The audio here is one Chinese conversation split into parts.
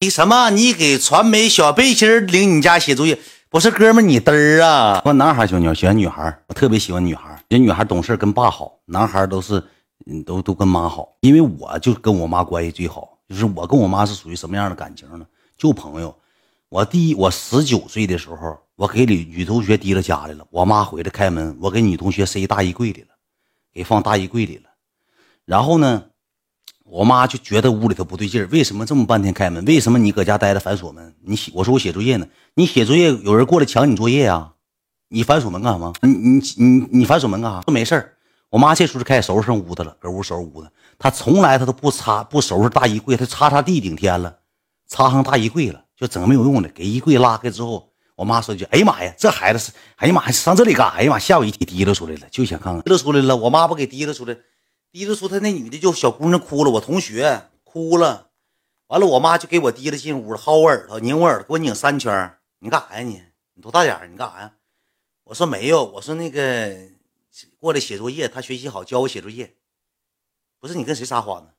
你什么？你给传媒小背心领你家写作业？不是哥们，你嘚儿啊！喜欢男孩喜欢女孩？喜欢女孩。我特别喜欢女孩，人女孩懂事，跟爸好；男孩都是，都都跟妈好。因为我就跟我妈关系最好，就是我跟我妈是属于什么样的感情呢？就朋友。我第一，我十九岁的时候，我给女女同学提了家来了。我妈回来开门，我给女同学塞大衣柜里了，给放大衣柜里了。然后呢，我妈就觉得屋里头不对劲为什么这么半天开门？为什么你搁家待着反锁门？你写，我说我写作业呢。你写作业，有人过来抢你作业啊？你反锁门干什么？你你你你反锁门干啥？说没事我妈这时候就开始收拾上屋子了，搁屋收拾屋子。她从来她都不擦不收拾大衣柜，她擦擦地顶天了，擦上大衣柜了。就整没有用的，给衣柜拉开之后，我妈说一句：“哎呀妈呀，这孩子是，哎呀妈呀，上这里干啥呀？妈吓我一跳，提溜出来了，就想看看，提溜出来了。我妈不给提溜出来，提溜出他那女的就小姑娘哭了，我同学哭了，完了我妈就给我提溜进屋了，薅我耳朵，拧我耳朵，给我拧三圈。你干啥呀你？你多大点你干啥呀？我说没有，我说那个过来写作业，他学习好，教我写作业。不是你跟谁撒谎呢？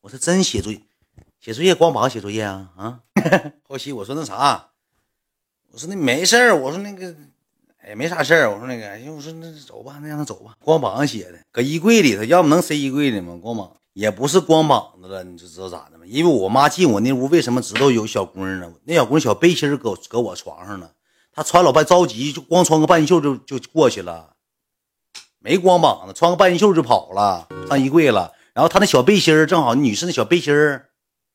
我说真写作业。写作业光膀写作业啊啊！后期我说那啥，我说那没事儿，我说那个哎没啥事儿，我说那个哎我说那走吧，那让他走吧。光膀子写的，搁衣柜里头，要不能塞衣柜里吗？光膀也不是光膀子了，你就知道咋的吗？因为我妈进我那屋，为什么知道有小姑娘呢？那小姑娘小背心搁搁我床上呢，她穿老半着急，就光穿个半袖就就过去了，没光膀子，穿个半袖就跑了，上衣柜了。然后她那小背心正好女士那小背心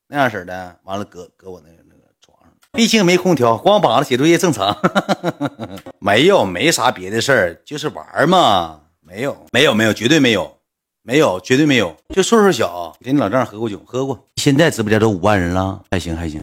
那样式的，完了搁搁我那个那个床上，毕竟没空调，光膀子写作业正常。没有，没啥别的事儿，就是玩嘛。没有，没有，没有，绝对没有，没有，绝对没有。就岁数小，跟你老丈人喝过酒，喝过。现在直播间都五万人了，还行还行。